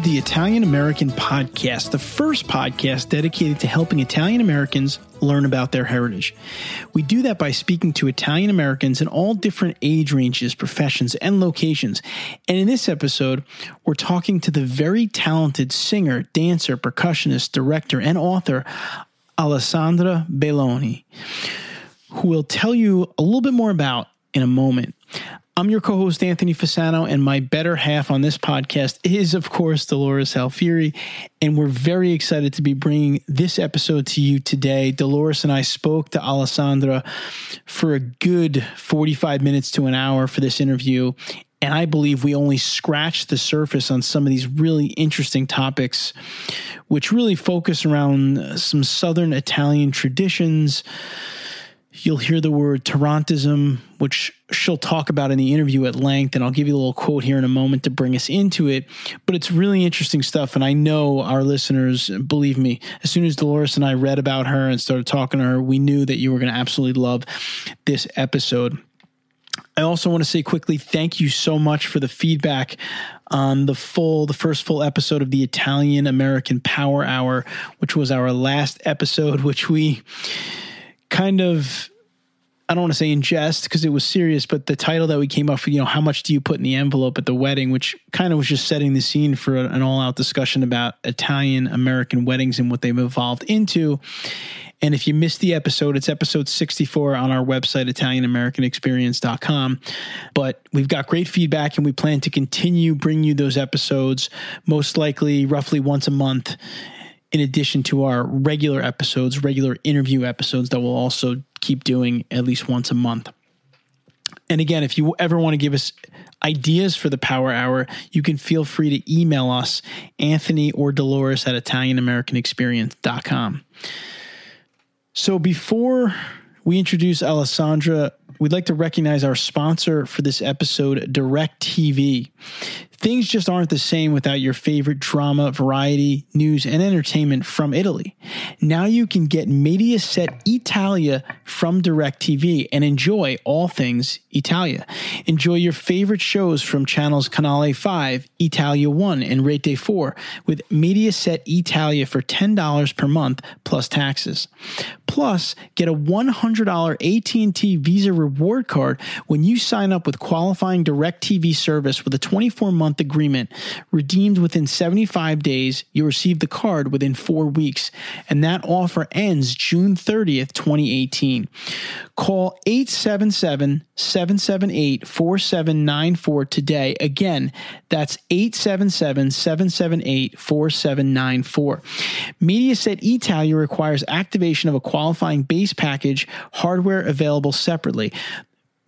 Is the Italian American Podcast, the first podcast dedicated to helping Italian Americans learn about their heritage. We do that by speaking to Italian Americans in all different age ranges, professions, and locations. And in this episode, we're talking to the very talented singer, dancer, percussionist, director, and author, Alessandra Belloni, who we'll tell you a little bit more about in a moment. I'm your co host, Anthony Fasano, and my better half on this podcast is, of course, Dolores Alfieri. And we're very excited to be bringing this episode to you today. Dolores and I spoke to Alessandra for a good 45 minutes to an hour for this interview. And I believe we only scratched the surface on some of these really interesting topics, which really focus around some Southern Italian traditions You'll hear the word Tarantism, which she'll talk about in the interview at length, and I'll give you a little quote here in a moment to bring us into it. But it's really interesting stuff, and I know our listeners, believe me, as soon as Dolores and I read about her and started talking to her, we knew that you were going to absolutely love this episode. I also want to say quickly thank you so much for the feedback on the full, the first full episode of the Italian American Power Hour, which was our last episode, which we kind of I don't want to say in jest because it was serious, but the title that we came up with, you know, how much do you put in the envelope at the wedding, which kind of was just setting the scene for an all out discussion about Italian American weddings and what they've evolved into. And if you missed the episode, it's episode 64 on our website, ItalianAmericanExperience.com. But we've got great feedback and we plan to continue bringing you those episodes, most likely roughly once a month in addition to our regular episodes, regular interview episodes that we'll also keep doing at least once a month. And again, if you ever want to give us ideas for the Power Hour, you can feel free to email us, Anthony or Dolores at ItalianAmericanExperience.com. So before we introduce Alessandra, we'd like to recognize our sponsor for this episode, DirecTV. Things just aren't the same without your favorite drama, variety, news, and entertainment from Italy. Now you can get Mediaset Italia from DirecTV and enjoy all things Italia. Enjoy your favorite shows from channels Canale 5, Italia 1, and Rete 4 with Mediaset Italia for $10 per month plus taxes. Plus, get a $100 AT&T Visa reward card when you sign up with qualifying DirecTV service with a 24-month month agreement. Redeemed within 75 days, you receive the card within four weeks, and that offer ends June 30th, 2018. Call 877 778 4794 today. Again, that's 877 778 4794. Mediaset Italia requires activation of a qualifying base package, hardware available separately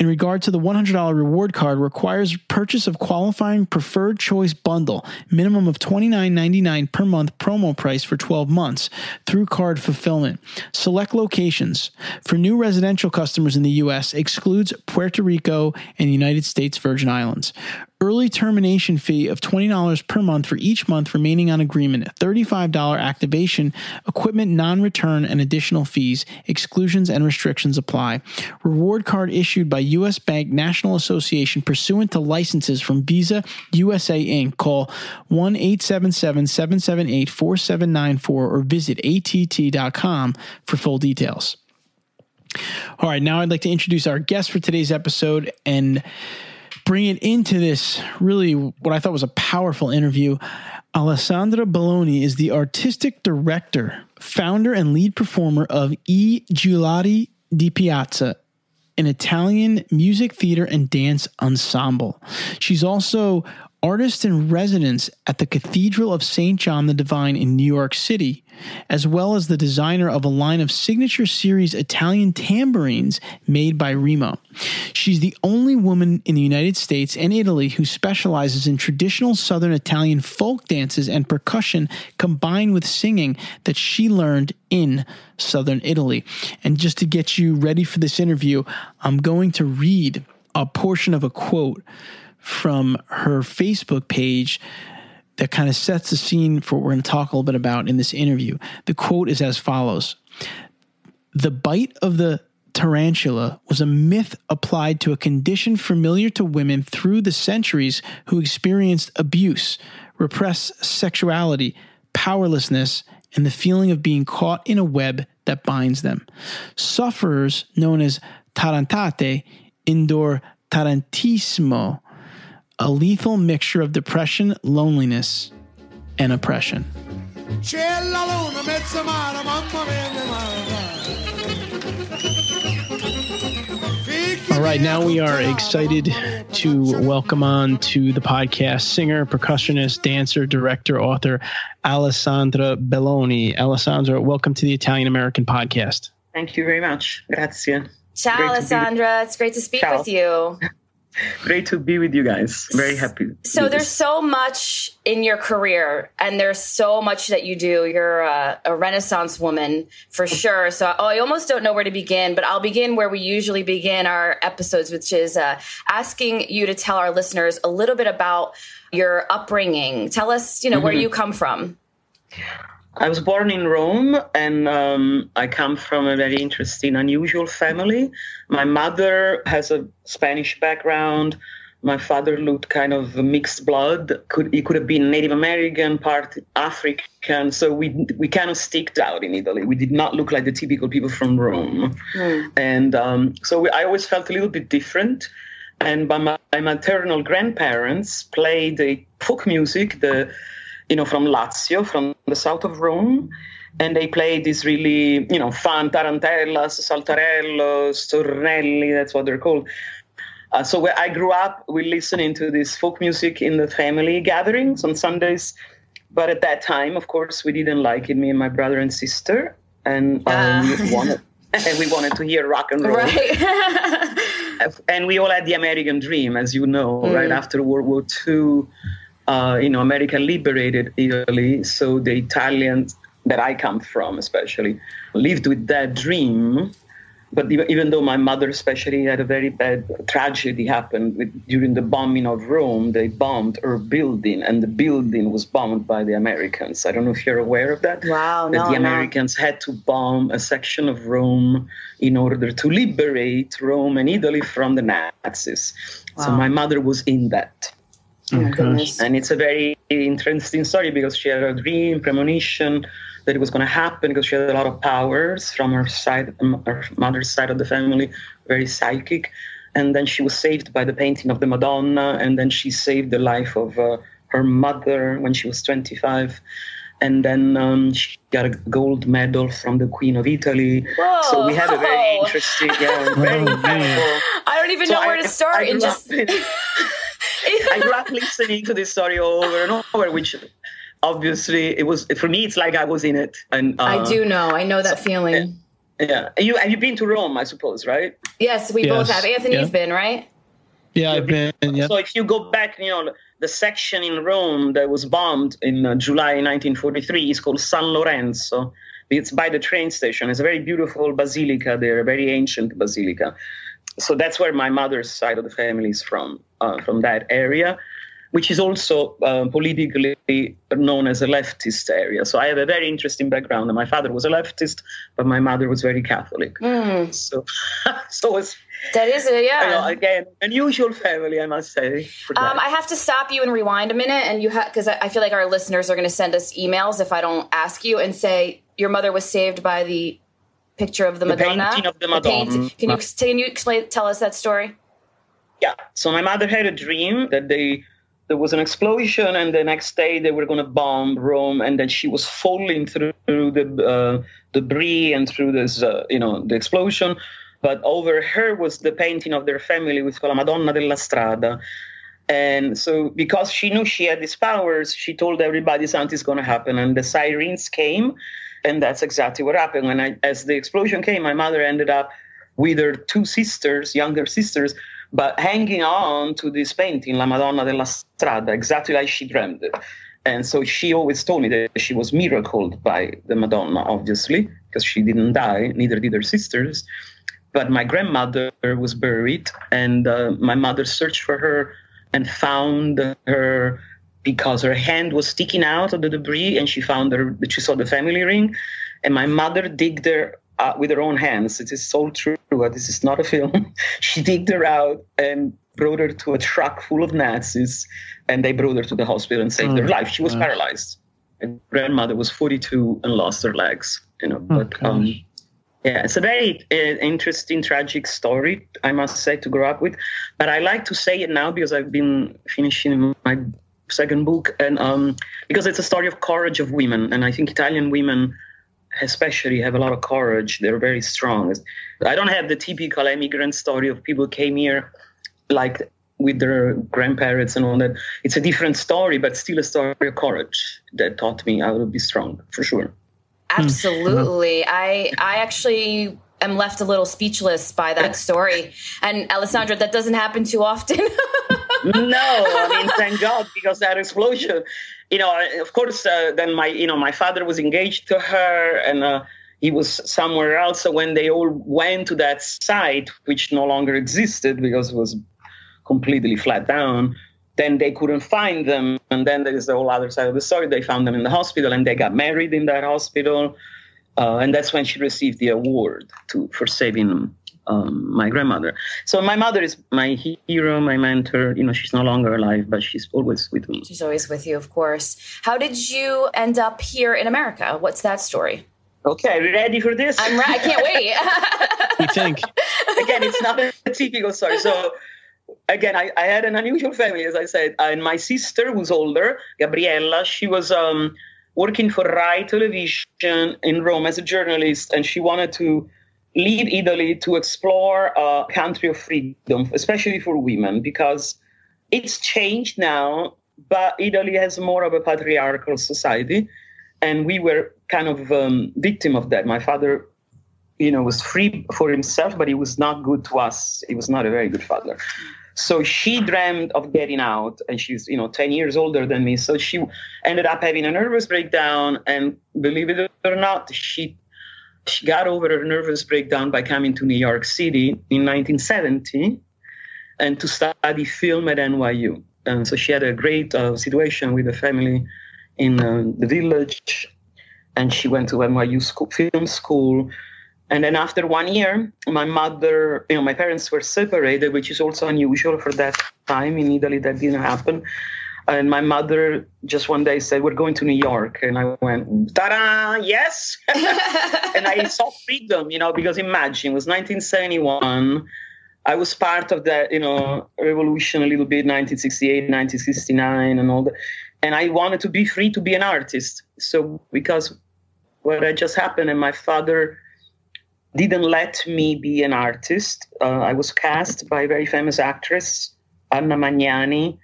in regard to the $100 reward card requires purchase of qualifying preferred choice bundle minimum of $29.99 per month promo price for 12 months through card fulfillment. Select locations. For new residential customers in the US excludes Puerto Rico and United States Virgin Islands early termination fee of $20 per month for each month remaining on agreement, $35 activation, equipment non return, and additional fees. Exclusions and restrictions apply. Reward card issued by U.S. Bank National Association pursuant to licenses from Visa USA Inc. Call 1 877 778 4794 or visit att.com for full details. All right, now I'd like to introduce our guest for today's episode and bring it into this really what I thought was a powerful interview. Alessandra Belloni is the artistic director, founder, and lead performer of E Giulati di Piazza, an Italian music, theater, and dance ensemble. She's also artist in residence at the Cathedral of St. John the Divine in New York City, as well as the designer of a line of signature series Italian tambourines made by Remo. She's the only woman in the United States and Italy who specializes in traditional Southern Italian folk dances and percussion combined with singing that she learned in Southern Italy. And just to get you ready for this interview, I'm going to read a portion of a quote from her Facebook page that kind of sets the scene for what we're going to talk a little bit about in this interview. The quote is as follows The bite of the tarantula was a myth applied to a condition familiar to women through the centuries who experienced abuse, repressed sexuality, powerlessness, and the feeling of being caught in a web that binds them. Sufferers, known as tarantate, endure tarantismo, a lethal mixture of depression, loneliness, and oppression. All right, now we are excited to welcome on to the podcast singer, percussionist, dancer, director, author Alessandra Belloni. Alessandra, welcome to the Italian American Podcast. Thank you very much. Grazie. Ciao, great Alessandra. It's great to speak Ciao. with you. Great to be with you guys. Very happy. So there's so much in your career, and there's so much that you do. You're a, a, Renaissance woman for sure. So oh, I almost don't know where to begin, but I'll begin where we usually begin our episodes, which is uh, asking you to tell our listeners a little bit about your upbringing. Tell us, you know, mm-hmm. where you come from. I was born in Rome, and um, I come from a very interesting, unusual family. My mother has a Spanish background. My father looked kind of mixed blood. Could he could have been Native American, part African. So we we kind of sticked out in Italy. We did not look like the typical people from Rome, mm. and um, so we, I always felt a little bit different. And my, my maternal grandparents played the folk music, the you know, from Lazio, from the south of Rome. And they played these really, you know, fun tarantellas, saltarellos, stornelli, that's what they're called. Uh, so where I grew up, we listening to this folk music in the family gatherings on Sundays. But at that time, of course, we didn't like it, me and my brother and sister. And um, we wanted and we wanted to hear rock and roll. Right. and we all had the American dream, as you know, mm. right after World War II uh, you know, America liberated Italy, so the Italians that I come from, especially, lived with that dream. But even though my mother, especially, had a very bad tragedy happen with, during the bombing of Rome, they bombed her building, and the building was bombed by the Americans. I don't know if you're aware of that. Wow, that no, the Americans no. had to bomb a section of Rome in order to liberate Rome and Italy from the Nazis. Wow. So my mother was in that. Oh and it's a very interesting story because she had a dream, premonition that it was going to happen because she had a lot of powers from her side, her mother's side of the family, very psychic. And then she was saved by the painting of the Madonna, and then she saved the life of uh, her mother when she was 25 and then um, she got a gold medal from the Queen of Italy. Whoa. So we had a very interesting, yeah, very oh, I don't even so know where I, to start. and just I grew up listening to this story over and over, which obviously it was for me. It's like I was in it, and uh, I do know. I know that so, feeling. Yeah, you have you been to Rome? I suppose, right? Yes, we yes. both have. Anthony's yeah. been, right? Yeah, I've been. Yeah. So if you go back, you know, the section in Rome that was bombed in uh, July 1943 is called San Lorenzo. It's by the train station. It's a very beautiful basilica there, a very ancient basilica so that's where my mother's side of the family is from, uh, from that area, which is also uh, politically known as a leftist area. So I have a very interesting background. My father was a leftist, but my mother was very Catholic. Mm. So, so it's that is a yeah. You know, again, unusual family, I must say. Um, I have to stop you and rewind a minute, and you have because I feel like our listeners are going to send us emails if I don't ask you and say your mother was saved by the picture of the, the Madonna. Painting of the Madonna. The can you can you explain tell us that story? Yeah. So my mother had a dream that they there was an explosion, and the next day they were going to bomb Rome, and then she was falling through the uh, debris and through this, uh, you know, the explosion. But over her was the painting of their family with La Madonna della Strada. And so, because she knew she had these powers, she told everybody something's going to happen. And the sirens came, and that's exactly what happened. When I, as the explosion came, my mother ended up with her two sisters, younger sisters, but hanging on to this painting, La Madonna della Strada, exactly like she dreamed it. And so she always told me that she was miracled by the Madonna, obviously, because she didn't die, neither did her sisters. But my grandmother was buried, and uh, my mother searched for her and found her because her hand was sticking out of the debris and she found her she saw the family ring and my mother digged her uh, with her own hands. It is so true. This is not a film. she digged her out and brought her to a truck full of Nazis, and they brought her to the hospital and saved oh, her life. She was gosh. paralyzed. And grandmother was 42 and lost her legs. You know, oh, but um, yeah, it's a very uh, interesting, tragic story, I must say, to grow up with. But I like to say it now because I've been finishing my second book, and um, because it's a story of courage of women, and I think Italian women especially have a lot of courage. They're very strong. I don't have the typical immigrant story of people came here like with their grandparents and all that. It's a different story, but still a story of courage that taught me I will be strong for sure. Absolutely. I I actually am left a little speechless by that story. And Alessandra, that doesn't happen too often. no, I mean, thank God, because that explosion, you know, of course, uh, then my, you know, my father was engaged to her and uh, he was somewhere else. So when they all went to that site, which no longer existed because it was completely flat down, then they couldn't find them. And then there's the whole other side of the story. They found them in the hospital and they got married in that hospital. Uh, and that's when she received the award to, for saving um, my grandmother. So my mother is my hero, my mentor. You know, she's no longer alive, but she's always with me. She's always with you, of course. How did you end up here in America? What's that story? Okay, ready for this? I'm right. I can't wait. you think? Again, it's not a typical story. So again, I, I, had an unusual family, as I said. And my sister, who's older, Gabriella, she was um, working for Rai Television in Rome as a journalist, and she wanted to leave Italy to explore a country of freedom, especially for women, because it's changed now, but Italy has more of a patriarchal society. And we were kind of um, victim of that. My father, you know, was free for himself, but he was not good to us. He was not a very good father. So she dreamed of getting out, and she's you know ten years older than me. So she ended up having a nervous breakdown, and believe it or not, she she got over her nervous breakdown by coming to New York City in 1970, and to study film at NYU. And so she had a great uh, situation with the family in uh, the village, and she went to NYU school, film school and then after one year, my mother, you know, my parents were separated, which is also unusual for that time in Italy. That didn't happen. And my mother just one day said, "We're going to New York," and I went, "Ta-da! Yes!" and I saw freedom, you know, because imagine it was 1971. I was part of that, you know, revolution a little bit, 1968, 1969, and all that. And I wanted to be free to be an artist. So because what had just happened, and my father didn't let me be an artist. Uh, I was cast by a very famous actress, Anna Magnani,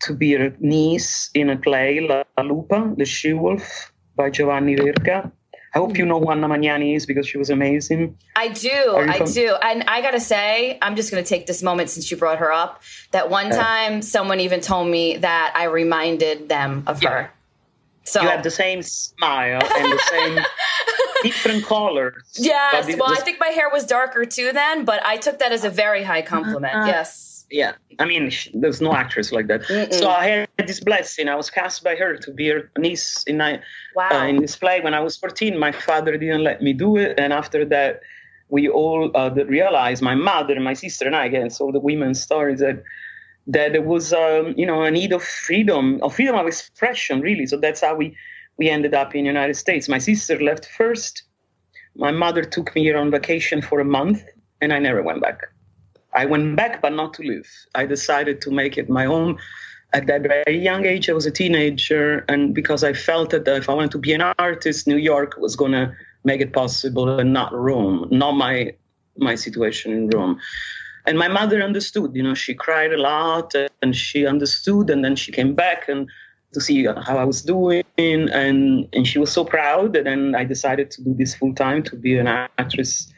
to be her niece in a play, La Lupa, The She Wolf, by Giovanni Verga. I hope you know who Anna Magnani is because she was amazing. I do. I from- do. And I got to say, I'm just going to take this moment since you brought her up. That one time someone even told me that I reminded them of yeah. her. So you have the same smile and the same different colors. Yes. The, well, the, I think my hair was darker too then, but I took that as a very high compliment. Uh, yes. Yeah, I mean, there's no actress like that. Mm-mm. So I had this blessing. I was cast by her to be her niece in, uh, wow. uh, in this play when I was 14. My father didn't let me do it, and after that, we all uh, realized, my mother, my sister, and I, again, so the women's stories that that there was, um, you know, a need of freedom, of freedom of expression, really. So that's how we we ended up in the United States. My sister left first. My mother took me here on vacation for a month, and I never went back. I went back, but not to live. I decided to make it my own. At that very young age, I was a teenager, and because I felt that if I wanted to be an artist, New York was going to make it possible, and not Rome, not my my situation in Rome. And my mother understood. You know, she cried a lot, and she understood, and then she came back and to see how I was doing, and and she was so proud. And then I decided to do this full time to be an actress,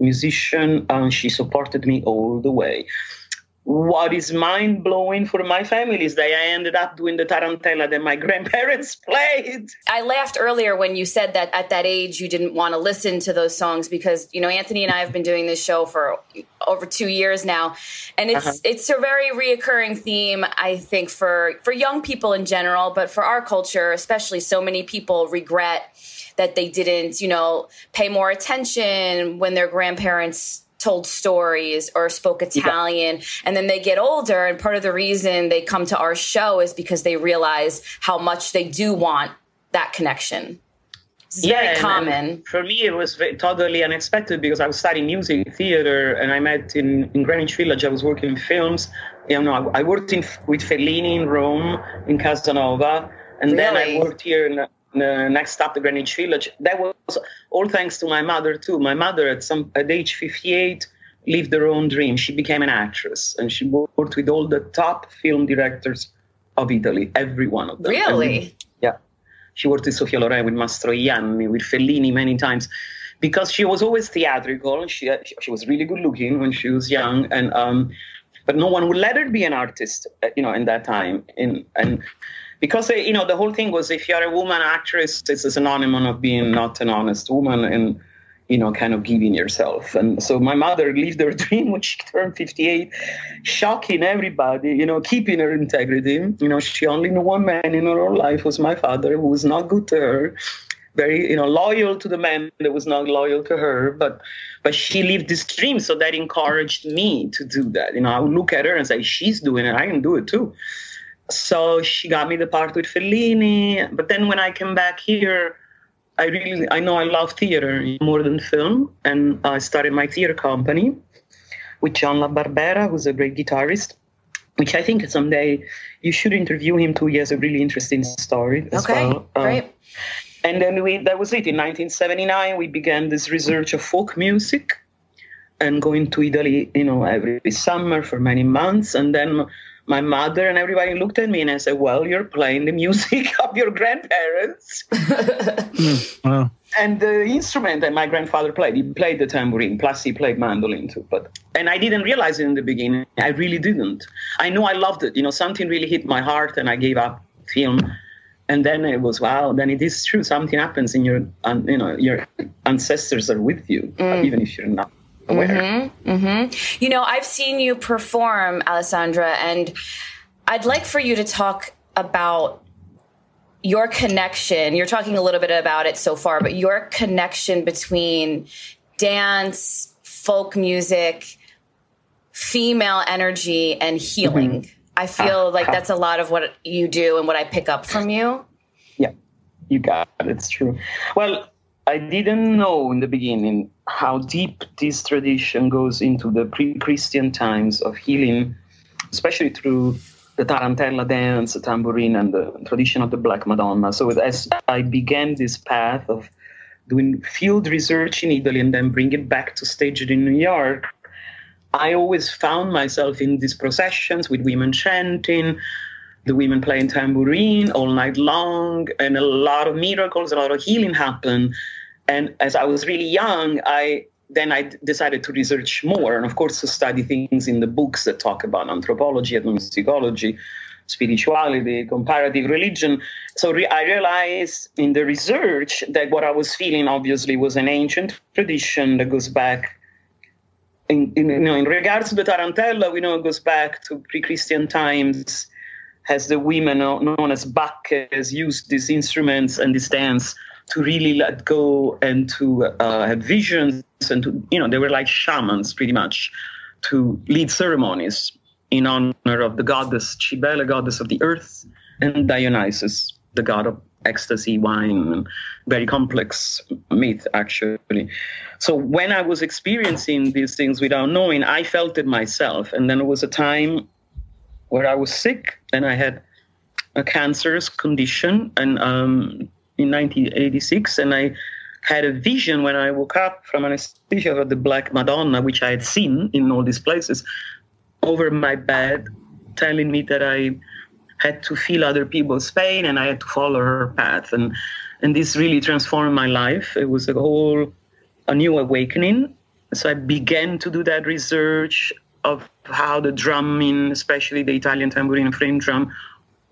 musician, and she supported me all the way. what is mind blowing for my family is that I ended up doing the tarantella that my grandparents played. I laughed earlier when you said that at that age you didn't want to listen to those songs because you know Anthony and I have been doing this show for over two years now, and it's uh-huh. it's a very reoccurring theme I think for for young people in general, but for our culture especially. So many people regret that they didn't you know pay more attention when their grandparents told stories or spoke Italian. Yeah. And then they get older. And part of the reason they come to our show is because they realize how much they do want that connection. It's yeah, very common. For me, it was totally unexpected because I was studying music theater and I met in, in Greenwich Village. I was working in films. You know, I, I worked in, with Fellini in Rome, in Casanova. And really? then I worked here in uh, next stop the Greenwich Village. That was all thanks to my mother too. My mother at some at age 58 lived her own dream. She became an actress and she worked with all the top film directors of Italy, every one of them. Really? Every, yeah. She worked with Sophia Loren, with Mastroianni, with Fellini many times because she was always theatrical. She she was really good looking when she was young, and um, but no one would let her be an artist, uh, you know, in that time. In and because uh, you know the whole thing was if you're a woman actress, it's a synonym of being not an honest woman and you know kind of giving yourself. And so my mother lived her dream when she turned 58, shocking everybody, you know, keeping her integrity. You know, she only knew one man in her whole life was my father, who was not good to her. Very, you know, loyal to the man that was not loyal to her, but but she lived this dream, so that encouraged me to do that. You know, I would look at her and say, "She's doing it, I can do it too." So she got me the part with Fellini. But then when I came back here, I really I know I love theater more than film, and I started my theater company with John LaBarbera, who's a great guitarist. Which I think someday you should interview him too. He has a really interesting story as okay, well. Um, great. and then we that was it. In 1979, we began this research of folk music, and going to Italy, you know, every summer for many months, and then my mother and everybody looked at me and I said, Well, you're playing the music of your grandparents. mm, wow. And the instrument that my grandfather played, he played the tambourine, plus he played mandolin too. But and I didn't realize it in the beginning. I really didn't. I knew I loved it. You know, something really hit my heart and I gave up film. And then it was wow. Then it is true. Something happens in your, you know, your ancestors are with you, mm. even if you're not Mm-hmm, mm-hmm. You know, I've seen you perform, Alessandra, and I'd like for you to talk about your connection. You're talking a little bit about it so far, but your connection between dance, folk music, female energy, and healing. Mm-hmm. I feel uh, like that's a lot of what you do and what I pick up from you. Yeah, you got it. It's true. Well, I didn't know in the beginning how deep this tradition goes into the pre-Christian times of healing, especially through the tarantella dance, the tambourine, and the tradition of the Black Madonna. So as I began this path of doing field research in Italy and then bring it back to stage it in New York, I always found myself in these processions with women chanting, the women playing tambourine all night long, and a lot of miracles, a lot of healing happened. And as I was really young, I then I decided to research more, and of course to study things in the books that talk about anthropology, ethnomusicology, spirituality, comparative religion. So re- I realized in the research that what I was feeling obviously was an ancient tradition that goes back. In, in, you know, in regards to the tarantella, we know it goes back to pre-Christian times, as the women uh, known as Bacchus used these instruments and this dance to really let go and to uh, have visions and to you know they were like shamans pretty much to lead ceremonies in honor of the goddess Cybele, goddess of the earth, and Dionysus, the god of ecstasy, wine, very complex myth actually. So when I was experiencing these things without knowing, I felt it myself, and then there was a time where I was sick and I had a cancerous condition, and um, in 1986, and I had a vision when I woke up from anesthesia of the Black Madonna, which I had seen in all these places, over my bed, telling me that I had to feel other people's pain and I had to follow her path. And and this really transformed my life. It was a whole a new awakening. So I began to do that research of how the drumming, especially the Italian tambourine frame drum,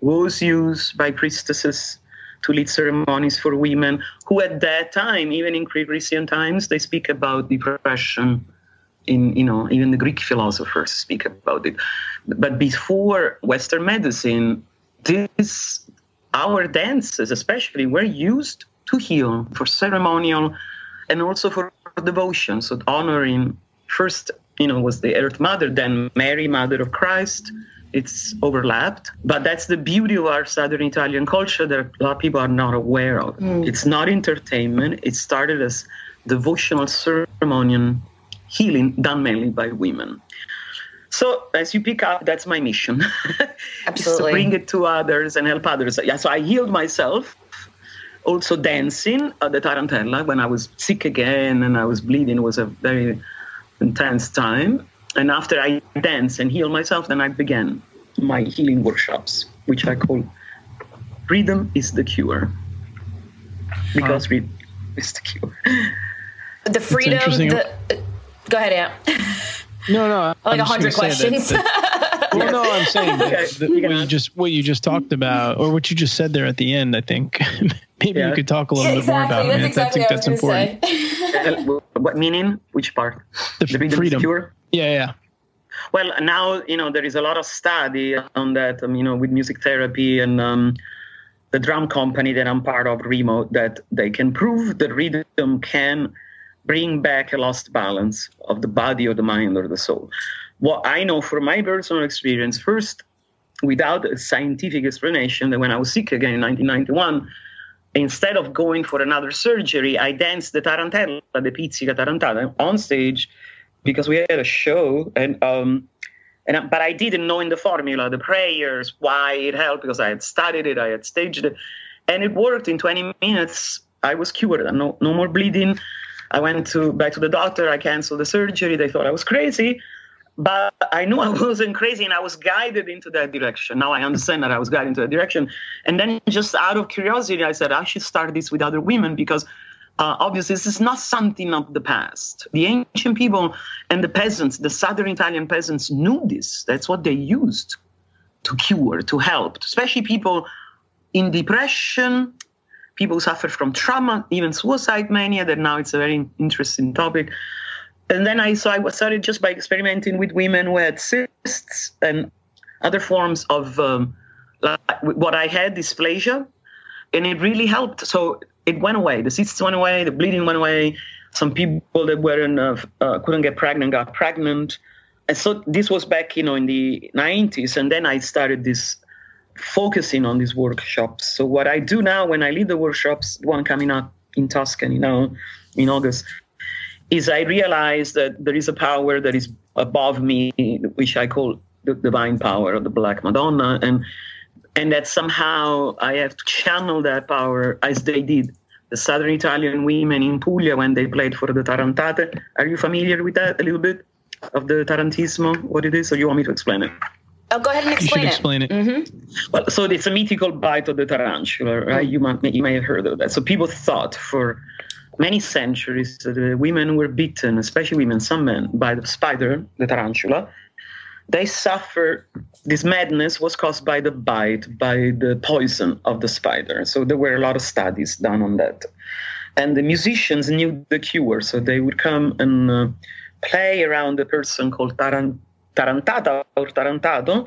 was used by priestesses to lead ceremonies for women who at that time, even in pre-Christian times, they speak about depression. In you know, even the Greek philosophers speak about it. But before Western medicine, this our dances especially were used to heal for ceremonial and also for devotion. So honoring first, you know, was the Earth Mother, then Mary, Mother of Christ. It's overlapped, but that's the beauty of our Southern Italian culture that a lot of people are not aware of. Mm. It's not entertainment. It started as devotional ceremonial healing done mainly by women. So as you pick up, that's my mission. Absolutely. to bring it to others and help others. Yeah, so I healed myself also dancing at the Tarantella when I was sick again and I was bleeding. It was a very intense time. And after I dance and heal myself, then I began my healing workshops, which I call Rhythm is the Cure. Because wow. rhythm is the cure. The freedom. The, go ahead, Aunt. No, no. Like a hundred questions. That, that, well, no, I'm saying that, that what you just what you just talked about, or what you just said there at the end. I think maybe yeah. you could talk a little yeah, bit more about. That's exactly I think that's important. what meaning? Which part? The, the freedom. Cure? Yeah, yeah. Well, now you know there is a lot of study on that. Um, you know, with music therapy and um, the drum company that I'm part of, Remo, that they can prove that rhythm can bring back a lost balance of the body or the mind or the soul. What I know from my personal experience, first, without a scientific explanation, that when I was sick again in 1991, instead of going for another surgery, I danced the tarantella, the pizzica tarantata, on stage because we had a show and um, and but I didn't know in the formula the prayers why it helped because I had studied it, I had staged it, and it worked in 20 minutes. I was cured, no no more bleeding. I went to back to the doctor. I canceled the surgery. They thought I was crazy, but I knew I wasn't crazy, and I was guided into that direction. Now I understand that I was guided into that direction. And then, just out of curiosity, I said I should start this with other women because. Uh, obviously, this is not something of the past. The ancient people and the peasants, the southern Italian peasants, knew this. That's what they used to cure, to help, especially people in depression, people who suffer from trauma, even suicide mania, that now it's a very interesting topic. And then I so I started just by experimenting with women who had cysts and other forms of um, like what I had dysplasia, and it really helped. So it went away. The cysts went away. The bleeding went away. Some people that weren't uh, uh, couldn't get pregnant got pregnant. And so this was back, you know, in the 90s, and then I started this focusing on these workshops. So what I do now when I lead the workshops, one coming up in Tuscany now in August, is I realize that there is a power that is above me, which I call the divine power of the Black Madonna, and and that somehow I have to channel that power as they did the Southern Italian women in Puglia when they played for the Tarantate. Are you familiar with that a little bit of the Tarantismo? What it is, or you want me to explain it? Oh, go ahead and explain you should it. Explain it. Mm-hmm. Well, so it's a mythical bite of the tarantula, right? You might you may have heard of that. So people thought for many centuries that the women were bitten, especially women, some men, by the spider, the tarantula. They suffered. This madness was caused by the bite, by the poison of the spider. So there were a lot of studies done on that, and the musicians knew the cure. So they would come and uh, play around a person called tarantula tarantata or tarantado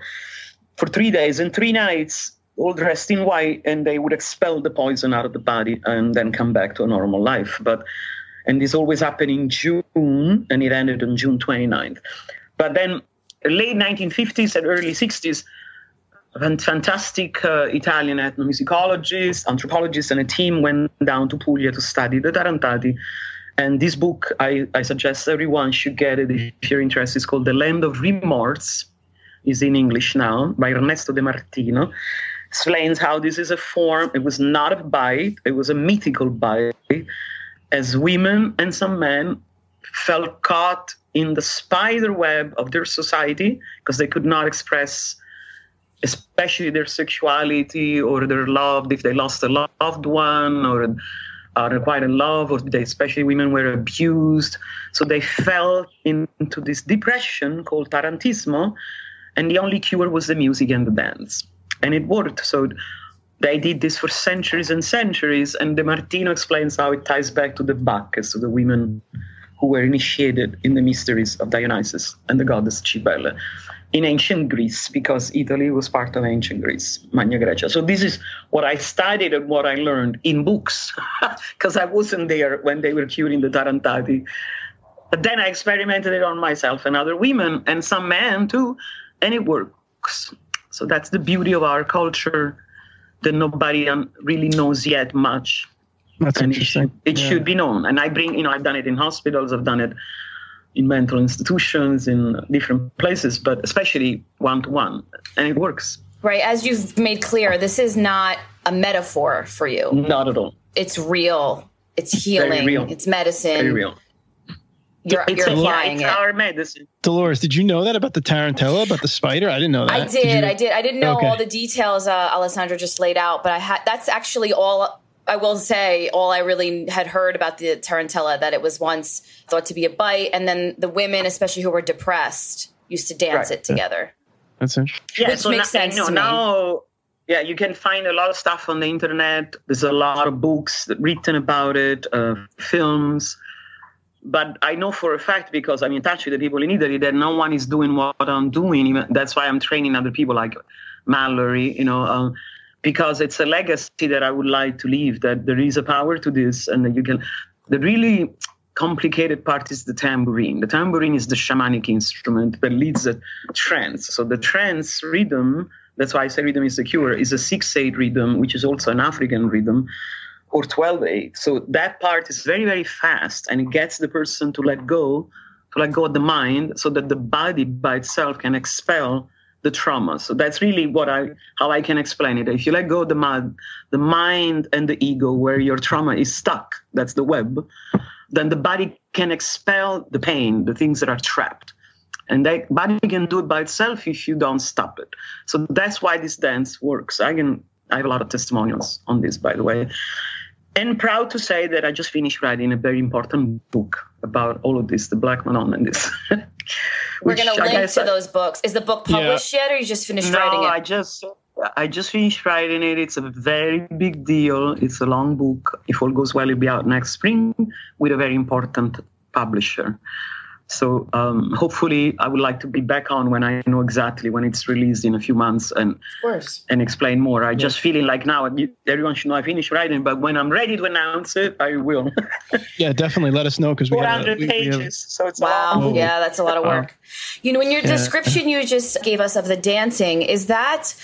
for three days and three nights, all dressed in white, and they would expel the poison out of the body and then come back to a normal life. But and this always happened in June, and it ended on June 29th. But then, late 1950s and early 60s, fantastic uh, Italian ethnomusicologists, anthropologists, and a team went down to Puglia to study the Tarantati and this book, I, I suggest everyone should get it if you're interested. It's called The Land of Remorse. is in English now by Ernesto De Martino. Explains how this is a form. It was not a bite. It was a mythical bite. As women and some men felt caught in the spider web of their society because they could not express especially their sexuality or their love if they lost a loved one or are quite in love, or they, especially women were abused. So they fell into this depression called tarantismo, and the only cure was the music and the dance, and it worked. So they did this for centuries and centuries, and De Martino explains how it ties back to the Bacchus, to the women who were initiated in the mysteries of Dionysus and the goddess Cybele in ancient Greece because Italy was part of ancient Greece, Magna Graecia. So this is what I studied and what I learned in books because I wasn't there when they were curing the Tarantati. But then I experimented it on myself and other women and some men too, and it works. So that's the beauty of our culture that nobody really knows yet much. That's and interesting. It, should, it Yeah. should be known. And I bring, you know, I've done it in hospitals, I've done it in mental institutions, in different places, but especially one to one. And it works. Right. As you've made clear, this is not a metaphor for you. Not at all. It's real. It's healing. real. It's medicine. Very real. You're, It's, you're a, yeah, applying it's it. our medicine. Dolores, did you know that about the tarantella, about the spider? I didn't know that. I did. you- I did. I didn't know Okay. all the details uh, Alessandra just laid out, but I had. That's actually all. I will say all I really had heard about the tarantella that it was once thought to be a bite, and then the women, especially who were depressed, used to dance Right. it together. That's interesting. Yeah, Which so makes now, sense no, to me. now, yeah, you can find a lot of stuff on the internet. There's a lot of books written about it, uh, films. But I know for a fact because I'm in touch with the people in Italy that no one is doing what I'm doing. That's why I'm training other people like Mallory. You know, um, because it's a legacy that I would like to leave. That there is a power to this, and that you can. The really complicated part is the tambourine. The tambourine is the shamanic instrument that leads the trance. So the trance rhythm, that's why I say rhythm is the cure, is a 6-8 rhythm, which is also an African rhythm, or 12-8. So that part is very, very fast and it gets the person to let go, to let go of the mind so that the body by itself can expel the trauma. So that's really what I mm-hmm. how I can explain it. If you let go of the mind, the mind and the ego where your trauma is stuck, that's the web, then the body can expel the pain, the things that are trapped. And that body can do it by itself if you don't stop it. So that's why this dance works. I can I have a lot of testimonials on this, by the way. And proud to say that I just finished writing a very important book about all of this, the Black Madonna and this. We're going to link to I- those books. Is the book Yeah. published yet, or you just finished no, writing it? I just I just finished writing it. It's a very big deal. It's a long book. If all goes well, it'll be out next spring with a very important publisher. So um, hopefully, I would like to be back on when I know exactly when it's released in a few months and of course. and explain more. I just feeling like now everyone should know I finished writing, but when I'm ready to announce it, I will. Yeah, definitely let us know because we got 400 pages, so it's a Wow. lot. Yeah, that's a lot of Wow. work. You know, in your Yeah. description you just gave us of the dancing, is that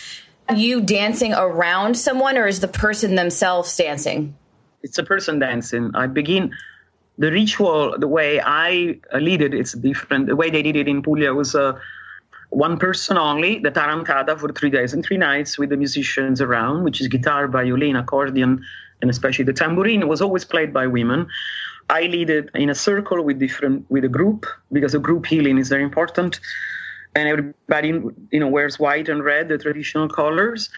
you dancing around someone or is the person themselves dancing? it's a person dancing. I begin the ritual, the way I lead it, it's different. The way they did it in Puglia was uh, one person only, the tarantata for three days and three nights with the musicians around, which is guitar, violin, accordion, and especially the tambourine was always played by women. I lead it in a circle with different with a group because a group healing is very important, and everybody you know wears white and red, the traditional colors.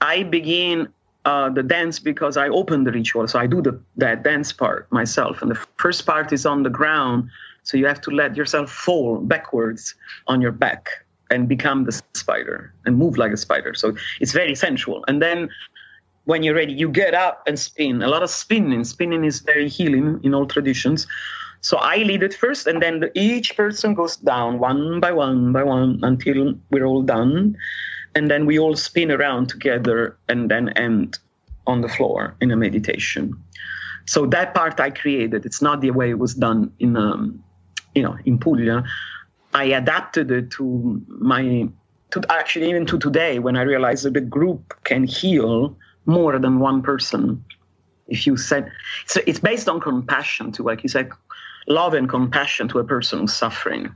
I begin uh, the dance because I open the ritual. So I do the that dance part myself. And the first part is on the ground. So you have to let yourself fall backwards on your back and become the spider and move like a spider. So it's very sensual. And then when you're ready, you get up and spin. A lot of spinning. Spinning is very healing in all traditions. So I lead it first, and then the, each person goes down one by one by one until we're all done and then we all spin around together and then end on the floor in a meditation. So that part I created. It's not the way it was done in, um, you know, in Puglia. I adapted it to my, to actually even to today when I realized that the group can heal more than one person. If you said, so it's based on compassion to like you said, love and compassion to a person who's suffering.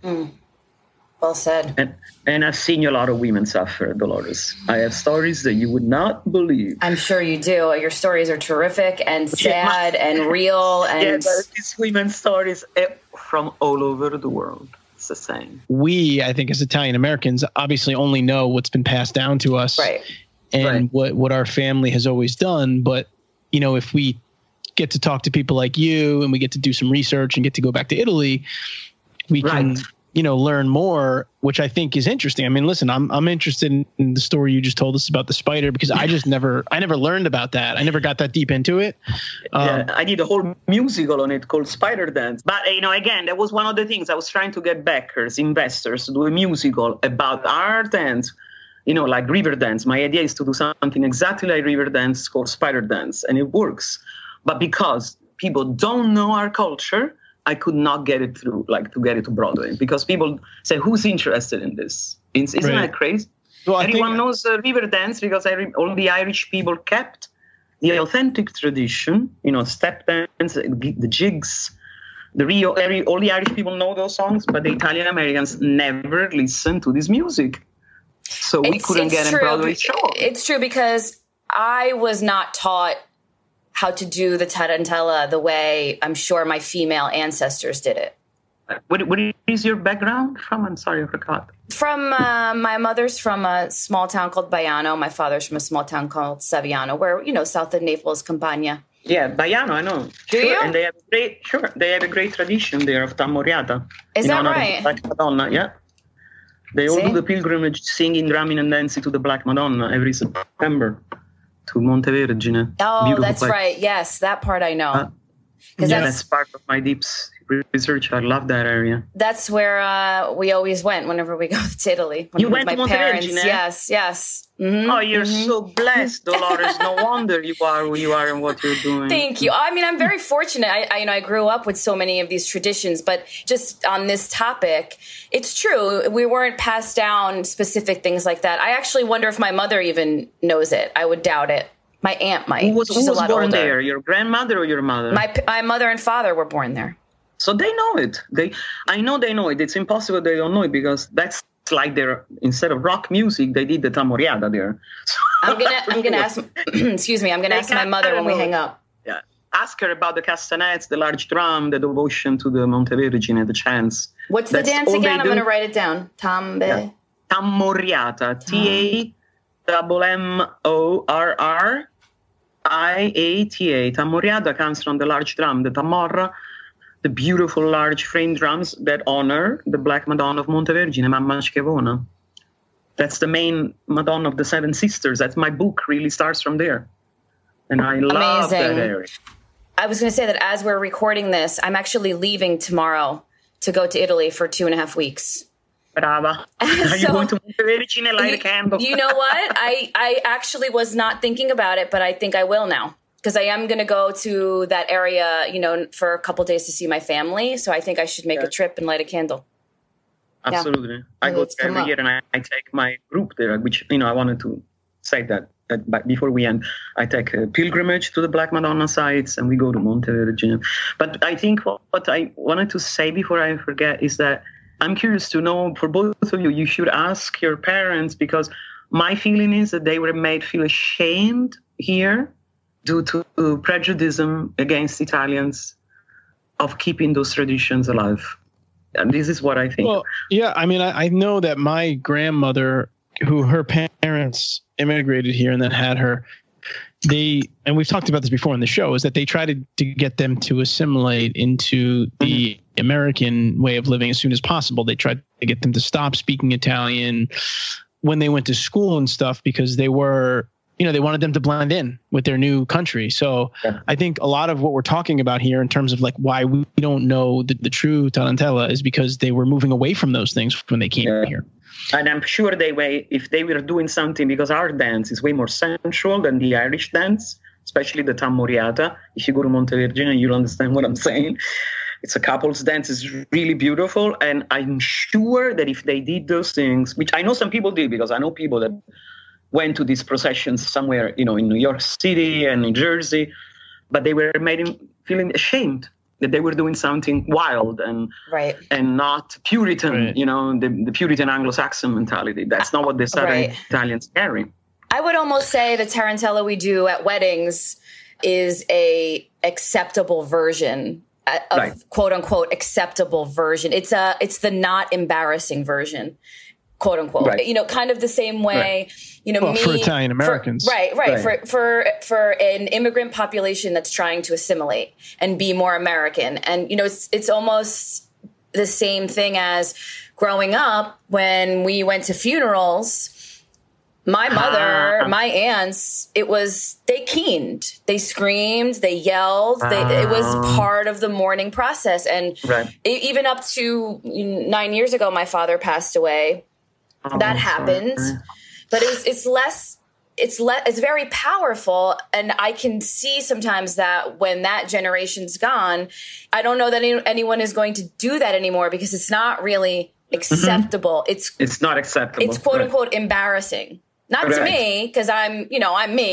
Well said. And, and I've seen a lot of women suffer, Dolores. I have stories that you would not believe. I'm sure you do. Your stories are terrific and sad and real and there's these women's stories eh, from all over the world. It's the same. we, I think, as Italian Americans, obviously only know what's been passed down to us right. and Right. what what our family has always done. But you know, if we get to talk to people like you and we get to do some research and get to go back to Italy, we can Right. You know learn more, which I think is interesting. I mean, listen, I'm I'm interested in the story you just told us about the spider because I just never I never learned about that. I never got that deep into it. Um, yeah, I did a whole musical on it called Spider Dance. But you know, again, that was one of the things I was trying to get backers, investors to do a musical about our dance. You know, like river dance. My idea is to do something exactly like river dance called Spider Dance, and it works. But because people don't know our culture, I could not get it through, like to get it to Broadway, because people say, "Who's interested in this?" It's, isn't Right. that crazy? well, I Everyone think, knows uh, Riverdance because I re- all the Irish people kept the authentic tradition, you know, step dance, the jigs, the real, every, all the Irish people know those songs, but the Italian Americans never listen to this music. So we It's- couldn't it's get a true. Broadway show. It's true because I was not taught how to do the tarantella the way I'm sure my female ancestors did it. What, what is your background from? I'm sorry, I forgot. From uh, my mother's from a small town called Baiano. My father's from a small town called Saviano, where you know south of Naples, Campania. Yeah, Baiano, I know. Do sure, you? And they have a great, sure, they have a great tradition there of Tammurriata. Is that honor of the right? Black Madonna, yeah. They all See? do the pilgrimage, singing, drumming, and dancing to the Black Madonna every September to Montevergine. Oh, Beautiful that's place. right. Yes, that part I know. Uh, Yeah, that's that's part of my deep s- research. I love that area. that's where uh, we always went whenever we go to Italy. You went my to parents. Yes, yes. Mhm, Oh, you're mhm. so blessed, Dolores. no wonder you are who you are and what you're doing. Thank you. I mean, I'm very fortunate. I, I, you know, I grew up with so many of these traditions, but just on this topic, it's true. We weren't passed down specific things like that. I actually wonder if my mother even knows it. I would doubt it. My aunt might. Who was, who a was lot born older. there? Your grandmother or your mother? My my mother and father were born there. So they know it. They, I know they know it. It's impossible they don't know it because that's like their instead of rock music, they did the tammurriata there. So I'm gonna I'm gonna ask. excuse me. I'm gonna They ask my mother when we hang up. Yeah. Ask her about the castanets, the large drum, the devotion to the Montevergine, and the chants. What's the dance again? I'm do. gonna write it down. Tambe. Yeah. Tammurriata. T A double M O R R I A T A. Tammurriata comes from the large drum, the tammorra, the beautiful large frame drums that honor the Black Madonna of Montevergine, Mamma Schiavona. That's the main Madonna of the Seven Sisters. That's my book, really starts from there. And I love that area. I was gonna say that as we're recording this, I'm actually leaving tomorrow to go to Italy for two and a half weeks. Brava. Are you going to Montevergine, light a candle? You know what? I I actually was not thinking about it, but I think I will now because I am going to go to that area, you know, for a couple days to see my family. So I think I should make Yeah. a trip and light a candle. Absolutely. I go there every up. year and I, I take my group there, which, you know, I wanted to say that, that but before we end, I take a pilgrimage to the Black Madonna sites and we go to Montevergine. But I think what, what I wanted to say before I forget is that I'm curious to know for both of you, you should ask your parents because my feeling is that they were made feel ashamed here due to prejudice against Italians of keeping those traditions alive. And this is what I think. Well, yeah, I mean, I, I know that my grandmother, who her parents immigrated here and then had her, they and we've talked about this before in the show, is that they tried to get them to assimilate into the mm-hmm. American way of living as soon as possible. They tried to get them to stop speaking Italian when they went to school and stuff because they were you know they wanted them to blend in with their new country so Yeah. i think a lot of what we're talking about here in terms of like why we don't know the, the true tarantella is because they were moving away from those things when they came Yeah. here And I'm sure they were, if they were doing something because our dance is way more sensual than the Irish dance, especially the Tammurriata. If you go to Montevergine, you'll understand what I'm saying. It's a couple's dance, it's really beautiful. And I'm sure that if they did those things, which I know some people did because I know people that went to these processions somewhere, you know, in New York City and New Jersey, but they were made feeling ashamed that they were doing something wild and Right. and not Puritan, Right. you know, the, the Puritan Anglo-Saxon mentality. That's not what the Southern Right. Italians carry. I would almost say the tarantella we do at weddings is a acceptable version uh, of Right. quote unquote acceptable version. It's a it's the not embarrassing version, quote unquote. Right. You know, kind of the same way you know, well, me for Italian Americans, right, right, Right. for for for an immigrant population that's trying to assimilate and be more American, and you know, it's it's almost the same thing as growing up when we went to funerals. My mother, Ah. my aunts, it was they keened, they screamed, they yelled. They, it was Ah. part of the mourning process, and Right. e- even up to nine years ago, my father passed away that happened. sorry. But it's it's less it's le- it's very powerful and i can see sometimes that when that generation's gone i don't know that any, anyone is going to do that anymore because it's not really mm-hmm. acceptable it's It's not acceptable. it's quote Right. unquote embarrassing not to me because i'm you know i'm me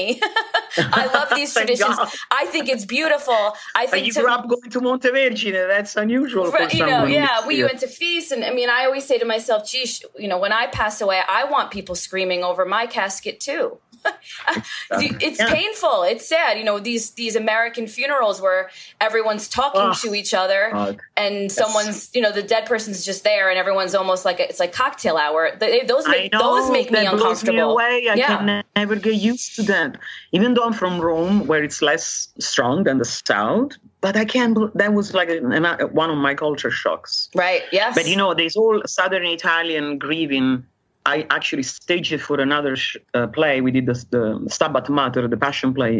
i love these traditions God. i think it's beautiful i But think you to- grew up going to Montevergine. That's unusual for Right, you know, someone. yeah, we went to feast, and I mean, I always say to myself, "Geez, you know, when I pass away, I want people screaming over my casket too." it's Yeah. painful. It's sad. You know, these these American funerals where everyone's talking Ugh. to each other, God. and someone's, you know, the dead person's just there, and everyone's almost like it's like cocktail hour. They, those make know, those make me that blows uncomfortable. me away. I yeah. can never get used to that. Even though I'm from Rome, where it's less strong than the South, but I can't. That was like an, an, one of my culture shocks. Right. Yes. But you know, there's all Southern Italian grieving. I actually staged it for another sh- uh, play. We did the, the Stabat Mater, the Passion play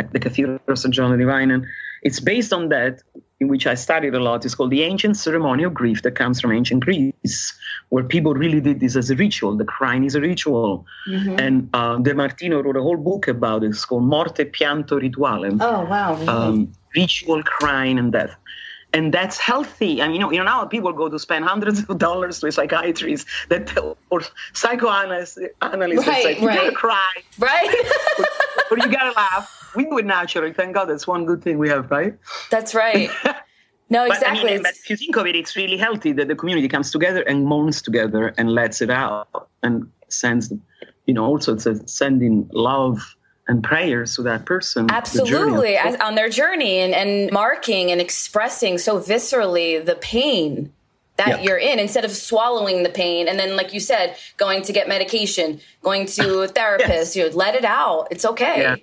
at the Cathedral of St. John the Divine. And it's based on that, in which I studied a lot. It's called The Ancient Ceremony of Grief that comes from ancient Greece, where people really did this as a ritual. The crying is a ritual. Mhm. And uh, De Martino wrote a whole book about it. It's called Morte Pianto Rituale Oh wow. really? um, ritual crying and death. And that's healthy. I mean, you know, you know, now people go to spend hundreds of dollars with psychiatrists that or psychoanalysts analysts that Right, say you right. gotta cry right. or you gotta laugh. We do it naturally. Thank God, that's one good thing we have, right? That's right. No, But, exactly. I mean, but if you think of it, it's really healthy that the community comes together and mourns together and lets it out and sends, you know, also it's a sending love and prayers to that person. the Absolutely, as, on their journey and, and marking and expressing so viscerally the pain that you're in instead of swallowing the pain and then, like you said, going to get medication, going to a therapist. You know, let it out. It's okay. Yeah.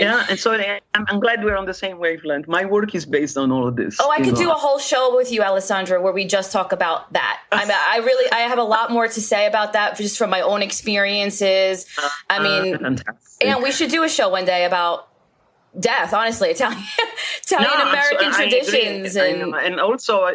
Yeah, and so I- I'm, I'm glad we're on the same wavelength. My work is based on all of this. Oh, I could know. do a whole show with you, Alessandra, where we just talk about that. I mean, I really, I have a lot more to say about that just from my own experiences. I mean, Uh, and we should do a show one day about death. Honestly, Italian, Italian No, American I agree. traditions, and and also, uh,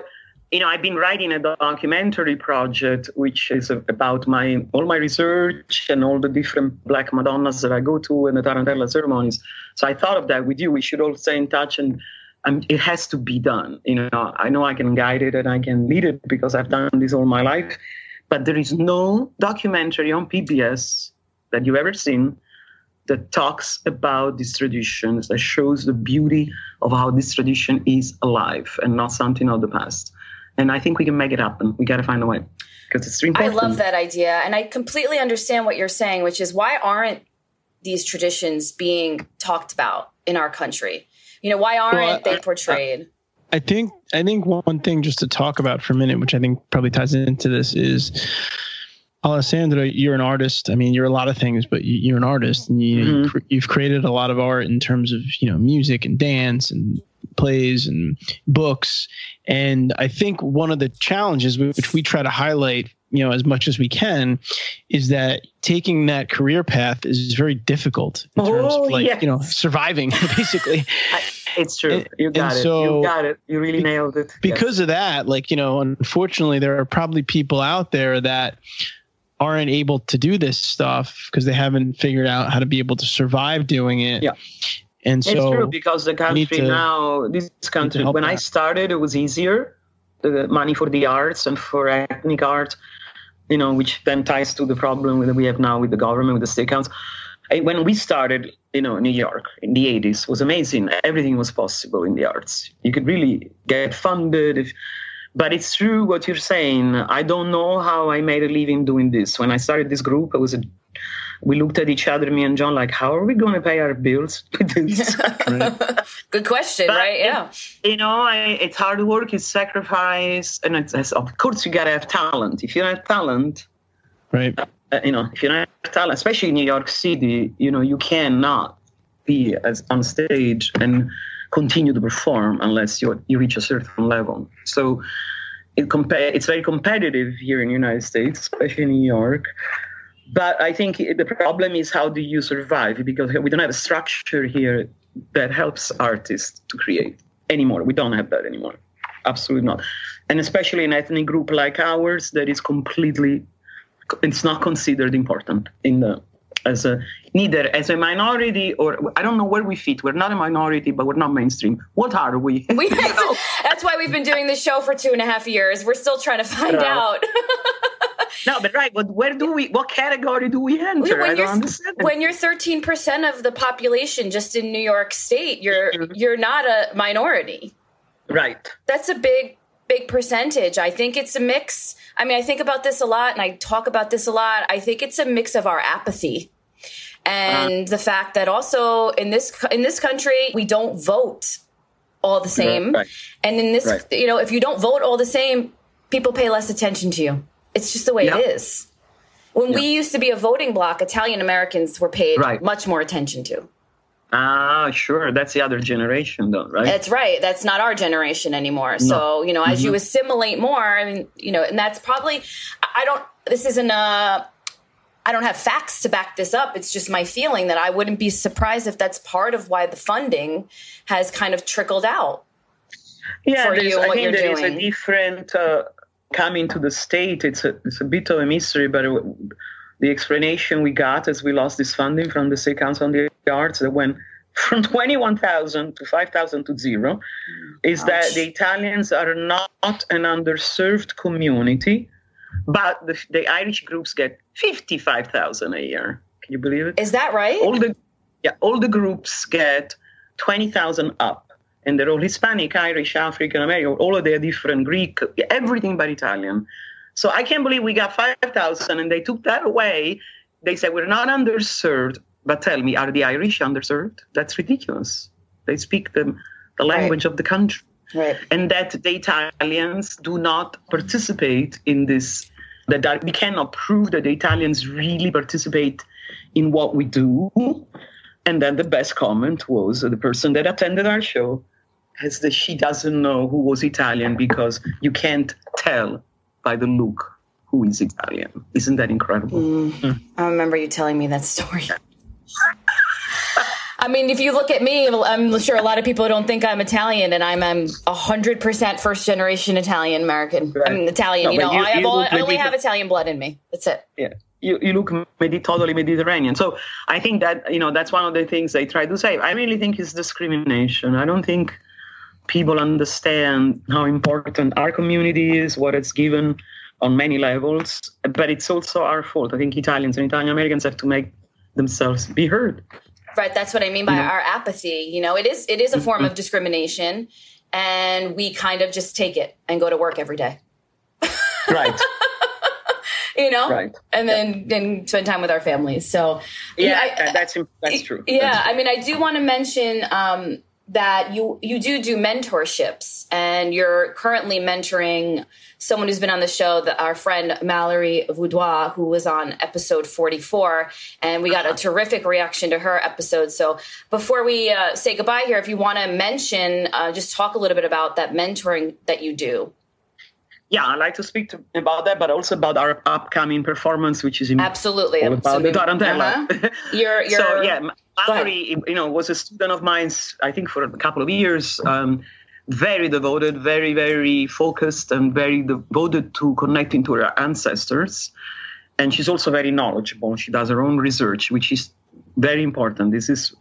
you know, I've been writing a documentary project which is about my all my research and all the different Black Madonnas that I go to and the Tarantella ceremonies. So I thought of that with you. We should all stay in touch and. Um, it has to be done. You know, I know I can guide it and I can lead it because I've done this all my life. But there is no documentary on PBS that you've ever seen that talks about these traditions, that shows the beauty of how this tradition is alive and not something of the past. And I think we can make it happen. We got to find a way because it's I important. I love that idea. And I completely understand what you're saying, which is why aren't these traditions being talked about in our country? You know, why aren't Well, I- they portrayed? I think I think one thing just to talk about for a minute, which I think probably ties into this, is Alessandra. You're an artist. I mean, you're a lot of things, but you- you're an artist, and you Mhm. cr- you've created a lot of art in terms of you know music and dance and plays and books. And I think one of the challenges which we try to highlight, you know, as much as we can, is that taking that career path is very difficult in terms Oh, of like yes. you know surviving basically. I, it's true. You got and it. so- you got it. You really nailed it. because of that like you know unfortunately there are probably people out there that aren't able to do this stuff because they haven't figured out how to be able to survive doing it Yeah. and so It's so true because the country to- now, this country, help when I started, it was easier. The money for the arts and for ethnic art, you know, which then ties to the problem that we have now with the government, with the state council. When we started, you know, New York in the 80s was amazing. Everything was possible in the arts. You could really get funded. If, but it's true what you're saying. I don't know how I made a living doing this. When I started this group, it was a we looked at each other, me and John, like, how are we going to pay our bills with this? Good question, But right? it- Yeah. you know, I, it's hard work, it's sacrifice, and it's, it's- of course you got to have talent. If you don't have talent, right uh, you know, if you don't have talent, especially in New York City, you know, you cannot be as on stage and continue to perform unless you you reach a certain level. So it compa- it's very competitive here in the United States, especially in New York. But I think the problem is how do you survive because we don't have a structure here that helps artists to create anymore. We don't have that anymore. Absolutely not. And especially an ethnic group like ours that is completely it's not considered important in the as a neither as a minority or I don't know where we fit. We're not a minority, but we're not mainstream. What are we? we that's why we've been doing this show for two and a half years. We're still trying to find no. out. no, but right, but where do we? What category do we enter? When I don't understand. When you're 13 percent of the population just in New York State, you're you're not a minority. Right. That's a big big percentage. I think it's a mix. I mean, I think about this a lot and I talk about this a lot. I think it's a mix of our apathy and uh, the fact that also in this in this country we don't vote all the same. Right. And in this, right. you know, if you don't vote all the same, people pay less attention to you. It's just the way it is. When we used to be a voting bloc, Italian Americans were paid right. much more attention to. Ah, sure. That's the other generation, though, right? That's right. That's not our generation anymore. No. So, you know, as mm-hmm. you assimilate more, I mean, you know, and that's probably, I don't, this isn't a, I don't have facts to back this up. It's just my feeling that I wouldn't be surprised if that's part of why the funding has kind of trickled out. Yeah, for you I think there is a different uh, coming to the state. It's a, it's a bit of a mystery, but it, the explanation we got as we lost this funding from the State Council on the Arts that went from 21,000 to 5,000 to zero is Ouch. that the Italians are not an underserved community, but the, the Irish groups get 55,000 a year. Can you believe it? Is that right? All the, yeah, all the groups get 20,000 up. And they're all Hispanic, Irish, African American, all of their different Greek, everything but Italian. So I can't believe we got 5,000 and they took that away. They said, we're not underserved. But tell me, are the Irish underserved? That's ridiculous. They speak the, the language right. of the country. Right. And that the Italians do not participate in this, that we cannot prove that the Italians really participate in what we do. And then the best comment was the person that attended our show has that she doesn't know who was Italian because you can't tell by the look who is Italian. Isn't that incredible? Mm. Mm. I remember you telling me that story. I mean, if you look at me, I'm sure a lot of people don't think I'm Italian, and I'm I'm hundred percent first generation Italian American. Right. I'm Italian. No, you know, you, I, have all, I only have Italian blood in me. That's it. Yeah. You, you look medi- totally Mediterranean. So I think that, you know, that's one of the things they try to say. I really think it's discrimination. I don't think people understand how important our community is, what it's given on many levels, but it's also our fault. I think Italians and Italian Americans have to make themselves be heard. Right, that's what I mean by mm-hmm. our apathy. You know, it is it is a form mm-hmm. of discrimination, and we kind of just take it and go to work every day. right. you know, right. and then then spend time with our families. So yeah, I, that's that's true. Yeah, that's true. I mean, I do want to mention um, that you you do do mentorships and you're currently mentoring someone who's been on the show that our friend Mallory Voudois who was on episode 44 and we got a terrific reaction to her episode. So before we uh, say goodbye here if you want to mention uh, just talk a little bit about that mentoring that you do yeah, I'd like to speak to, about that, but also about our upcoming performance, which is absolutely about absolutely. the Tarantella. Uh-huh. You're, you're, so yeah, Mallory, you know, was a student of mine. I think for a couple of years. Um, very devoted, very very focused, and very devoted to connecting to her ancestors. And she's also very knowledgeable. She does her own research, which is very important. This is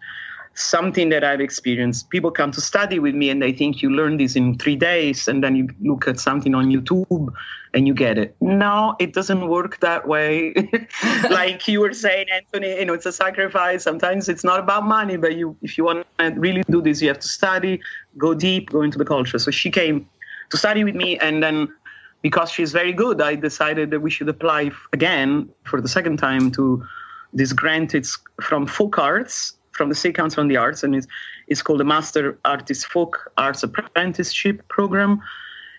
something that I've experienced. People come to study with me and they think you learn this in three days and then you look at something on YouTube and you get it. No, it doesn't work that way. like you were saying, Anthony, you know, it's a sacrifice. Sometimes it's not about money, but you if you want to really do this, you have to study, go deep, go into the culture. So she came to study with me and then because she's very good, I decided that we should apply again for the second time to this grant. It's from Folk Arts from the State Council on the Arts, and it's, it's called the Master Artist Folk Arts Apprenticeship Program.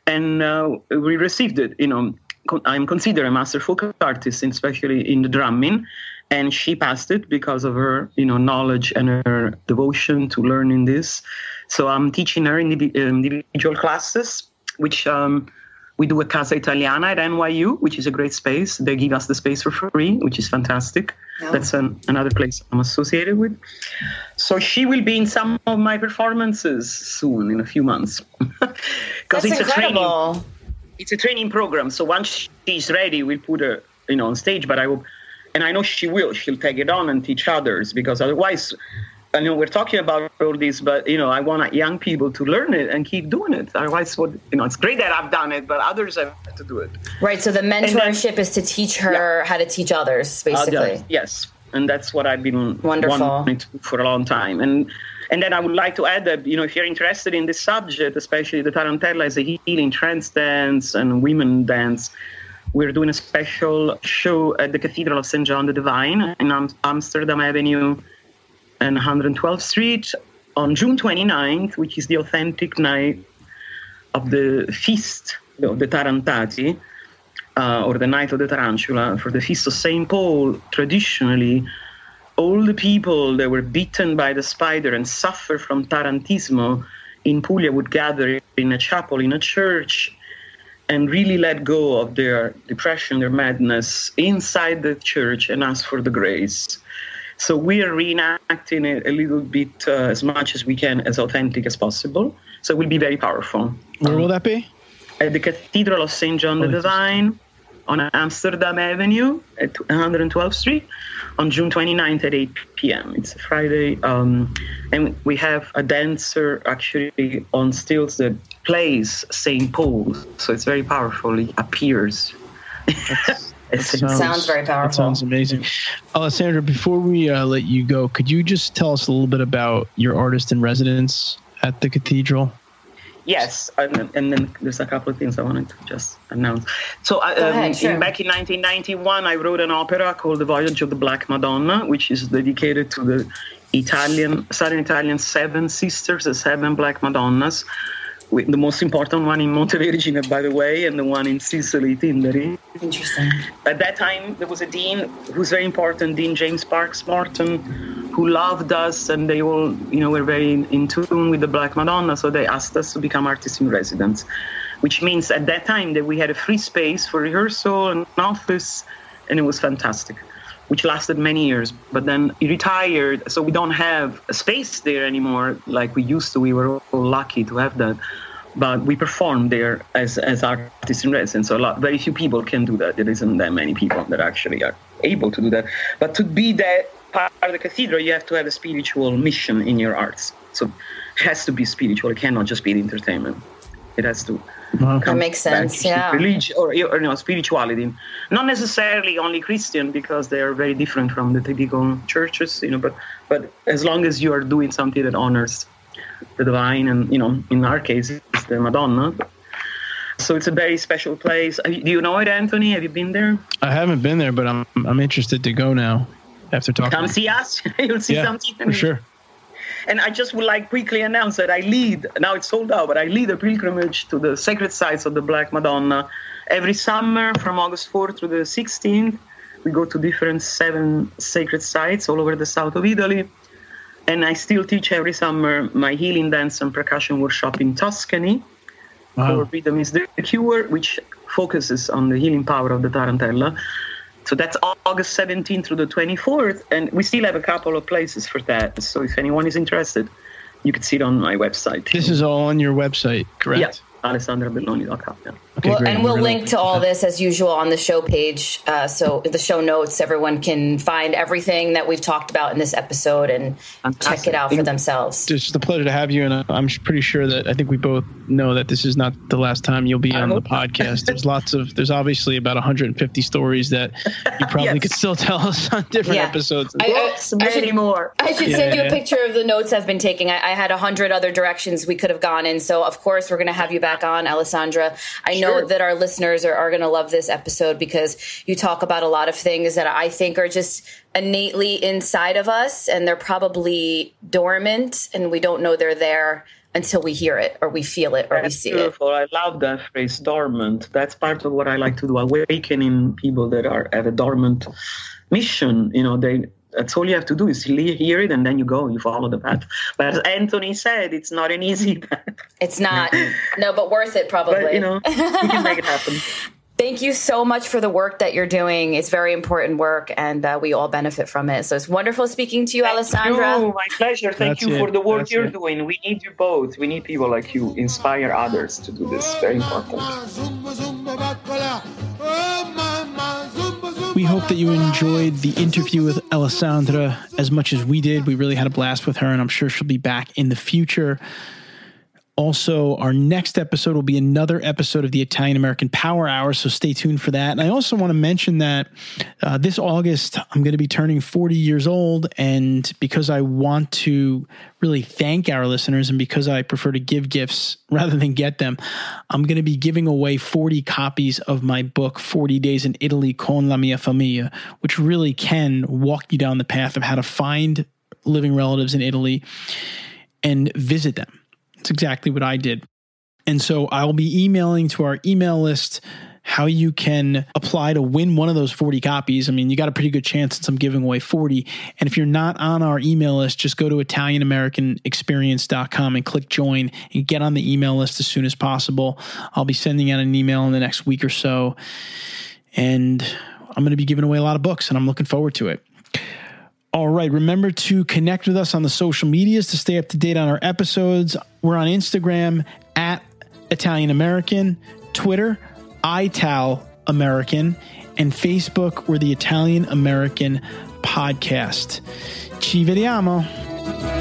And uh, we received it, you know, I'm considered a master folk artist, especially in the drumming. And she passed it because of her, you know, knowledge and her devotion to learning this. So I'm teaching her individual classes, which um, we do a Casa Italiana at NYU, which is a great space. They give us the space for free, which is fantastic. Oh. That's an, another place I'm associated with. So she will be in some of my performances soon, in a few months. Because it's incredible. a training. It's a training program. So once she's ready, we'll put her, you know, on stage. But I will, and I know she will. She'll take it on and teach others because otherwise I know we're talking about all this, but you know, I want young people to learn it and keep doing it. Otherwise, what you know, it's great that I've done it, but others have to do it. Right. So the mentorship then, is to teach her yeah. how to teach others, basically. Yes, and that's what I've been wonderful for a long time. And and then I would like to add that you know, if you're interested in this subject, especially the tarantella as a healing trance dance and women dance. We're doing a special show at the Cathedral of St. John the Divine in Amsterdam Avenue and 112th Street on June 29th, which is the authentic night of the feast of the Tarantati, uh, or the night of the Tarantula. For the feast of St. Paul, traditionally, all the people that were bitten by the spider and suffer from tarantismo in Puglia would gather in a chapel, in a church, and really let go of their depression, their madness inside the church and ask for the grace. So we are reenacting it a little bit uh, as much as we can, as authentic as possible. So it will be very powerful. Where will that be? At the Cathedral of St. John oh, the Divine on Amsterdam Avenue at 112th Street on June 29th at 8 p.m. It's a Friday. Um, and we have a dancer actually on stilts that plays St. Paul. So it's very powerful. He appears. It sounds, sounds, very powerful. It sounds amazing. Alessandra, before we uh, let you go, could you just tell us a little bit about your artist in residence at the cathedral? Yes, and, and then there's a couple of things I wanted to just announce. So, uh, um, ahead, sure. in, back in 1991, I wrote an opera called The Voyage of the Black Madonna, which is dedicated to the Italian, Southern Italian seven sisters, the seven Black Madonnas the most important one in Montevergine, by the way, and the one in Sicily, Tindari. Interesting. At that time, there was a dean who's very important, Dean James Parks Morton, who loved us, and they all, you know, were very in tune with the Black Madonna, so they asked us to become artists in residence, which means at that time that we had a free space for rehearsal and office, and it was fantastic which lasted many years. But then he retired, so we don't have a space there anymore like we used to. We were all lucky to have that. But we perform there as, as artists in residence. So a lot, very few people can do that. There isn't that many people that actually are able to do that. But to be that part of the cathedral, you have to have a spiritual mission in your arts. So it has to be spiritual. It cannot just be entertainment. It has to Uh-huh. that makes sense. Yeah. Religion or, or you know, spirituality, not necessarily only Christian because they are very different from the typical churches. You know, but but as long as you are doing something that honors the divine, and you know, in our case, it's the Madonna. So it's a very special place. Do you know it, Anthony? Have you been there? I haven't been there, but I'm I'm interested to go now. After talking, come see us. You'll see yeah, something for sure. And I just would like quickly announce that I lead, now it's sold out, but I lead a pilgrimage to the sacred sites of the Black Madonna every summer from August 4th to the 16th. We go to different seven sacred sites all over the south of Italy. And I still teach every summer my healing dance and percussion workshop in Tuscany wow. called Rhythm is the Cure, which focuses on the healing power of the tarantella. So that's August 17th through the 24th, and we still have a couple of places for that. So if anyone is interested, you can see it on my website. This is all on your website, correct? Yeah alessandrabelloni.com. Yeah. Okay, well, and we'll link to all this as usual on the show page. Uh, so the show notes, everyone can find everything that we've talked about in this episode and Fantastic. check it out for themselves. It's a pleasure to have you, and I'm pretty sure that I think we both know that this is not the last time you'll be on the podcast. There's lots of there's obviously about 150 stories that you probably yes. could still tell us on different yeah. episodes. I, I, I, should, more. I should yeah, send you a picture of the notes I've been taking. I, I had a hundred other directions we could have gone in, so of course we're going to have you back back on, Alessandra. I sure. know that our listeners are, are going to love this episode because you talk about a lot of things that I think are just innately inside of us and they're probably dormant and we don't know they're there until we hear it or we feel it or That's we see beautiful. it. I love that phrase, dormant. That's part of what I like to do, awakening people that are at a dormant mission. You know, they that's all you have to do is hear it and then you go, you follow the path. But as Anthony said, it's not an easy path. It's not. no, but worth it probably. But, you know, we can make it happen. Thank you so much for the work that you're doing. It's very important work, and uh, we all benefit from it. So it's wonderful speaking to you, Thank Alessandra. You. My pleasure. Thank That's you it. for the work That's you're it. doing. We need you both. We need people like you. Inspire others to do this. Very important. We hope that you enjoyed the interview with Alessandra as much as we did. We really had a blast with her, and I'm sure she'll be back in the future. Also, our next episode will be another episode of the Italian American Power Hour, so stay tuned for that. And I also want to mention that uh, this August, I'm going to be turning 40 years old. And because I want to really thank our listeners and because I prefer to give gifts rather than get them, I'm going to be giving away 40 copies of my book, 40 Days in Italy con la mia famiglia, which really can walk you down the path of how to find living relatives in Italy and visit them. It's exactly what I did. And so I'll be emailing to our email list how you can apply to win one of those 40 copies. I mean, you got a pretty good chance since I'm giving away 40. And if you're not on our email list, just go to ItalianAmericanExperience.com and click join and get on the email list as soon as possible. I'll be sending out an email in the next week or so. And I'm going to be giving away a lot of books, and I'm looking forward to it. All right. Remember to connect with us on the social medias to stay up to date on our episodes. We're on Instagram at Italian American, Twitter, Ital American, and Facebook, we're the Italian American Podcast. Ci vediamo.